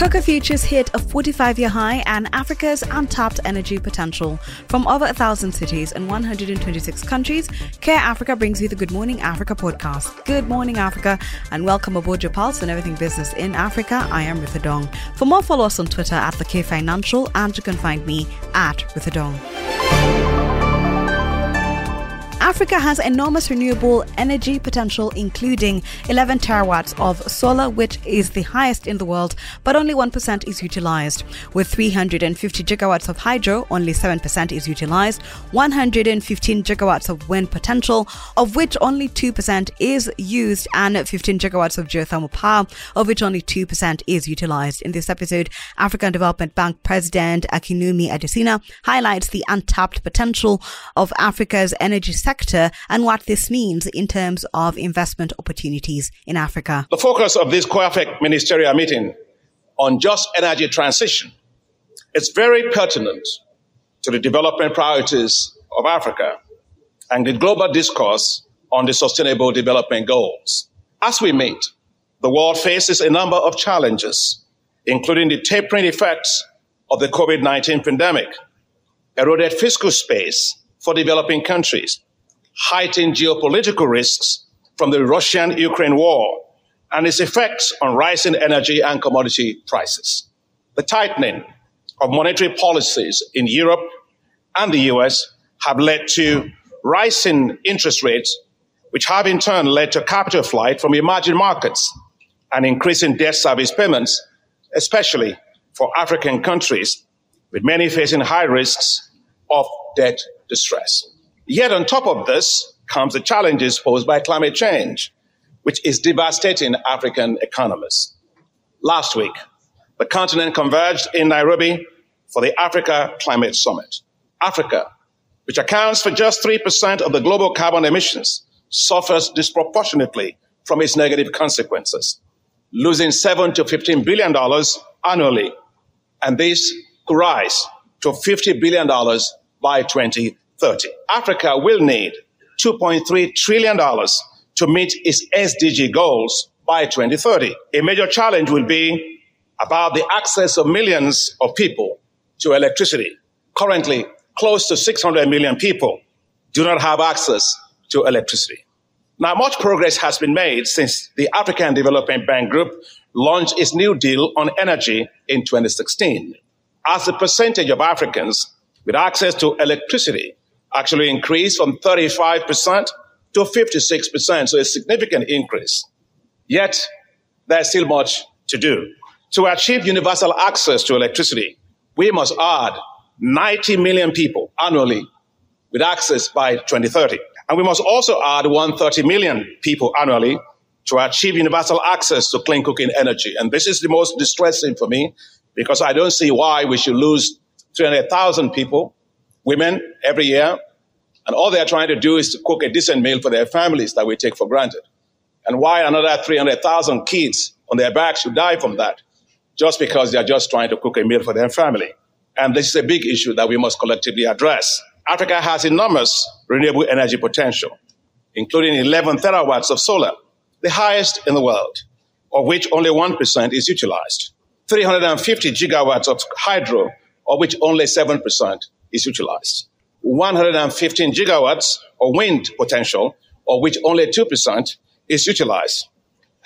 Cocoa futures hit a 45 year high and Africa's untapped energy potential. From over thousand cities and 126 countries, Care Africa brings you the Good Morning Africa podcast. Good morning, Africa, and welcome aboard your pulse and everything business in Africa. I am Ritha Dong. For more, follow us on Twitter at the K Financial, and you can find me at Ritha Dong. Africa has enormous renewable energy potential, including 11 terawatts of solar, which is the highest in the world, but only 1% is utilized. With 350 gigawatts of hydro, only 7% is utilized, 115 gigawatts of wind potential, of which only 2% is used, and 15 gigawatts of geothermal power, of which only 2% is utilized. In this episode, African Development Bank President Akinwumi Adesina highlights the untapped potential of Africa's energy sector sector and what this means in terms of investment opportunities in Africa. The focus of this COAFEC ministerial meeting on just energy transition is very pertinent to the development priorities of Africa and the global discourse on the sustainable development goals. As we meet, the world faces a number of challenges, including the tapering effects of the COVID 19 pandemic, eroded fiscal space for developing countries, heightened geopolitical risks from the Russian Ukraine war and its effects on rising energy and commodity prices. The tightening of monetary policies in Europe and the US have led to rising interest rates, which have in turn led to capital flight from emerging markets and increasing debt service payments, especially for African countries, with many facing high risks of debt distress. Yet on top of this comes the challenges posed by climate change, which is devastating African economies. Last week, the continent converged in Nairobi for the Africa Climate Summit. Africa, which accounts for just 3% of the global carbon emissions, suffers disproportionately from its negative consequences, losing 7 to 15 billion dollars annually, and this could rise to 50 billion dollars by 2030. Africa will need $2.3 trillion to meet its SDG goals by 2030. A major challenge will be about the access of millions of people to electricity. Currently, close to 600 million people do not have access to electricity. Now, much progress has been made since the African Development Bank Group launched its New Deal on energy in 2016. As the percentage of Africans with access to electricity actually increased from 35% to 56%, so a significant increase. Yet, there's still much to do. To achieve universal access to electricity, we must add 90 million people annually with access by 2030. And we must also add 130 million people annually to achieve universal access to clean cooking energy. And this is the most distressing for me because I don't see why we should lose 300,000 people women every year. And all they're trying to do is to cook a decent meal for their families that we take for granted. And why another 300,000 kids on their backs should die from that just because they're just trying to cook a meal for their family. And this is a big issue that we must collectively address. Africa has enormous renewable energy potential, including 11 terawatts of solar, the highest in the world, of which only 1% is utilized. 350 gigawatts of hydro, of which only 7% is utilized. 115 gigawatts of wind potential, of which only 2% is utilized,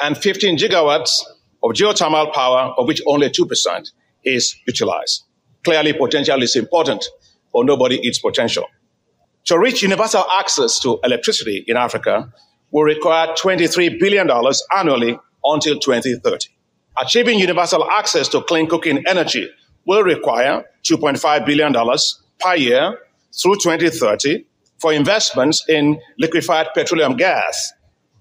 and 15 gigawatts of geothermal power, of which only 2% is utilized. Clearly, potential is important, but nobody eats potential. To reach universal access to electricity in Africa will require $23 billion annually until 2030. Achieving universal access to clean cooking energy will require $2.5 billion per year through 2030 for investments in liquefied petroleum gas,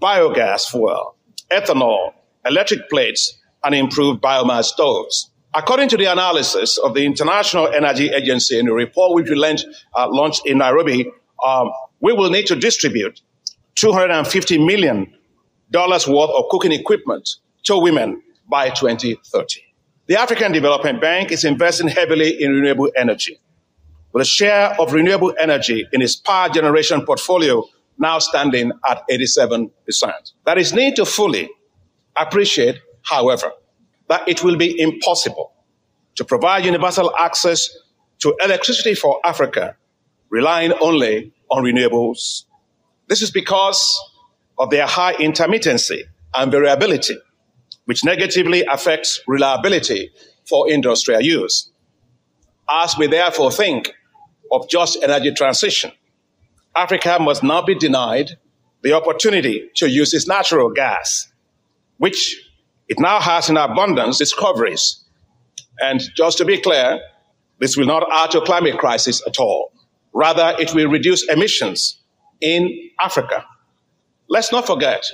biogas fuel, ethanol, electric plates, and improved biomass stoves. According to the analysis of the International Energy Agency in a report which we launched, uh, launched in Nairobi, um, we will need to distribute $250 million worth of cooking equipment to women by 2030. The African Development Bank is investing heavily in renewable energy, with a share of renewable energy in its power generation portfolio now standing at 87%. That is need to fully appreciate, however, that it will be impossible to provide universal access to electricity for Africa relying only on renewables. This is because of their high intermittency and variability, which negatively affects reliability for industrial use. As we therefore think of just energy transition, Africa must not be denied the opportunity to use its natural gas, which it now has in abundance discoveries. And just to be clear, this will not add to climate crisis at all. Rather, it will reduce emissions in Africa. Let's not forget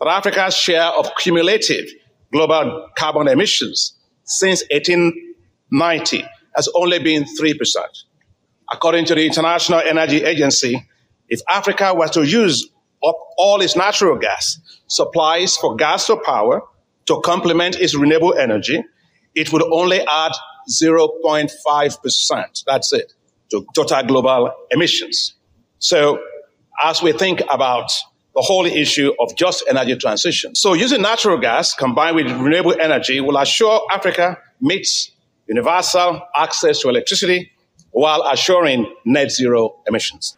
that Africa's share of cumulative global carbon emissions since 1890 has only been 3%. According to the International Energy Agency, if Africa were to use up all its natural gas supplies for gas to power to complement its renewable energy, it would only add 0.5%. That's it to total global emissions. So as we think about the whole issue of just energy transition. So using natural gas combined with renewable energy will assure Africa meets universal access to electricity while assuring net zero emissions.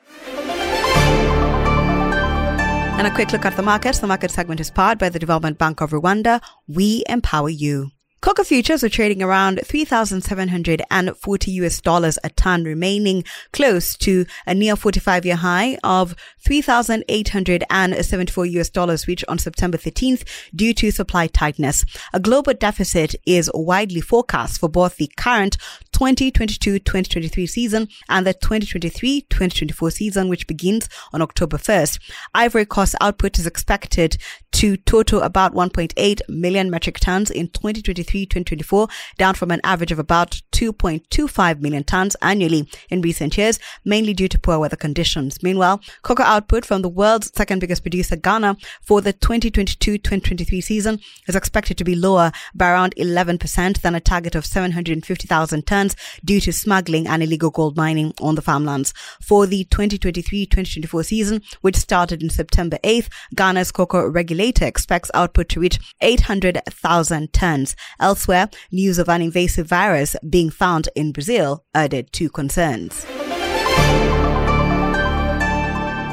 And a quick look at the markets. The market segment is powered by the Development Bank of Rwanda. We empower you. Cocoa futures are trading around 3,740 US dollars a ton, remaining close to a near 45 year high of 3,874 US dollars reached on September 13th due to supply tightness. A global deficit is widely forecast for both the current 2022-2023 season and the 2023-2024 season, which begins on October 1st. Ivory Coast output is expected to total about 1.8 million metric tons in 2023-2024, down from an average of about 2.25 million tons annually in recent years, mainly due to poor weather conditions. Meanwhile, cocoa output from the world's second biggest producer, Ghana, for the 2022-2023 season is expected to be lower by around 11% than a target of 750,000 tons due to smuggling and illegal gold mining on the farmlands. For the 2023-2024 season, which started in September 8th, Ghana's cocoa regulator expects output to reach 800,000 tons. Elsewhere, news of an invasive virus being found in Brazil added to concerns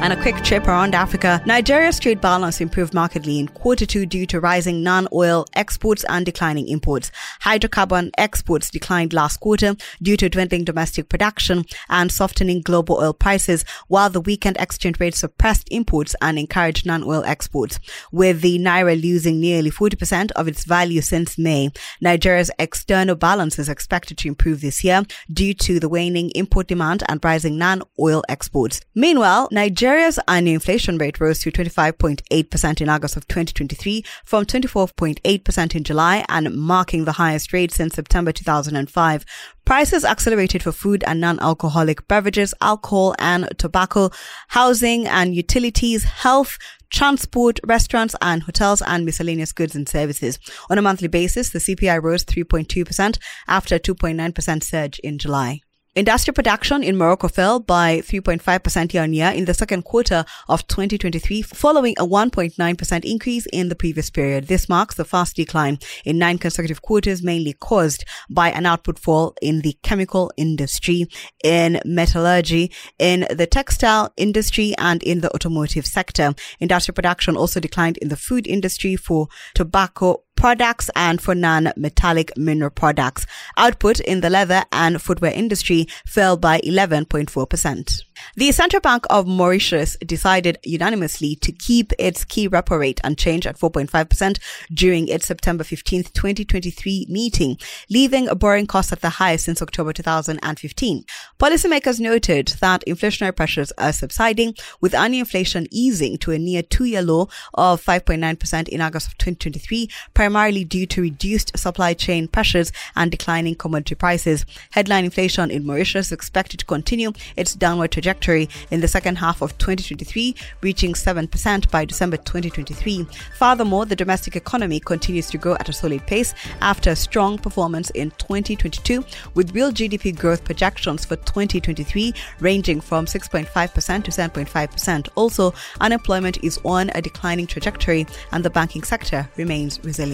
and a quick trip around Africa, Nigeria's trade balance improved markedly in quarter two due to rising non-oil exports and declining imports. Hydrocarbon exports declined last quarter due to dwindling domestic production and softening global oil prices, while the weakened exchange rate suppressed imports and encouraged non-oil exports. With the naira losing nearly 40% of its value since May, Nigeria's external balance is expected to improve this year due to the waning import demand and rising non-oil exports. Meanwhile, Nigeria Nigeria's annual inflation rate rose to 25.8% in August of 2023 from 24.8% in July and marking the highest rate since September 2005. Prices accelerated for food and non-alcoholic beverages, alcohol and tobacco, housing and utilities, health, transport, restaurants and hotels and miscellaneous goods and services. On a monthly basis, the CPI rose 3.2% after a 2.9% surge in July. Industrial production in Morocco fell by 3.5% year on year in the second quarter of 2023, following a 1.9% increase in the previous period. This marks the fast decline in nine consecutive quarters, mainly caused by an output fall in the chemical industry, in metallurgy, in the textile industry, and in the automotive sector. Industrial production also declined in the food industry for tobacco products and for non-metallic mineral products. Output in the leather and footwear industry fell by 11.4%. The Central Bank of Mauritius decided unanimously to keep its key repo rate unchanged at 4.5% during its September 15th, 2023 meeting, leaving borrowing costs at the highest since October 2015. Policymakers noted that inflationary pressures are subsiding, with annual inflation easing to a near two-year low of 5.9% in August of 2023, primarily due to reduced supply chain pressures and declining commodity prices. Headline inflation in Mauritius is expected to continue its downward trajectory in the second half of 2023, reaching 7% by December 2023. Furthermore, the domestic economy continues to grow at a solid pace after a strong performance in 2022, with real GDP growth projections for 2023 ranging from 6.5% to 7.5%. Also, unemployment is on a declining trajectory and the banking sector remains resilient.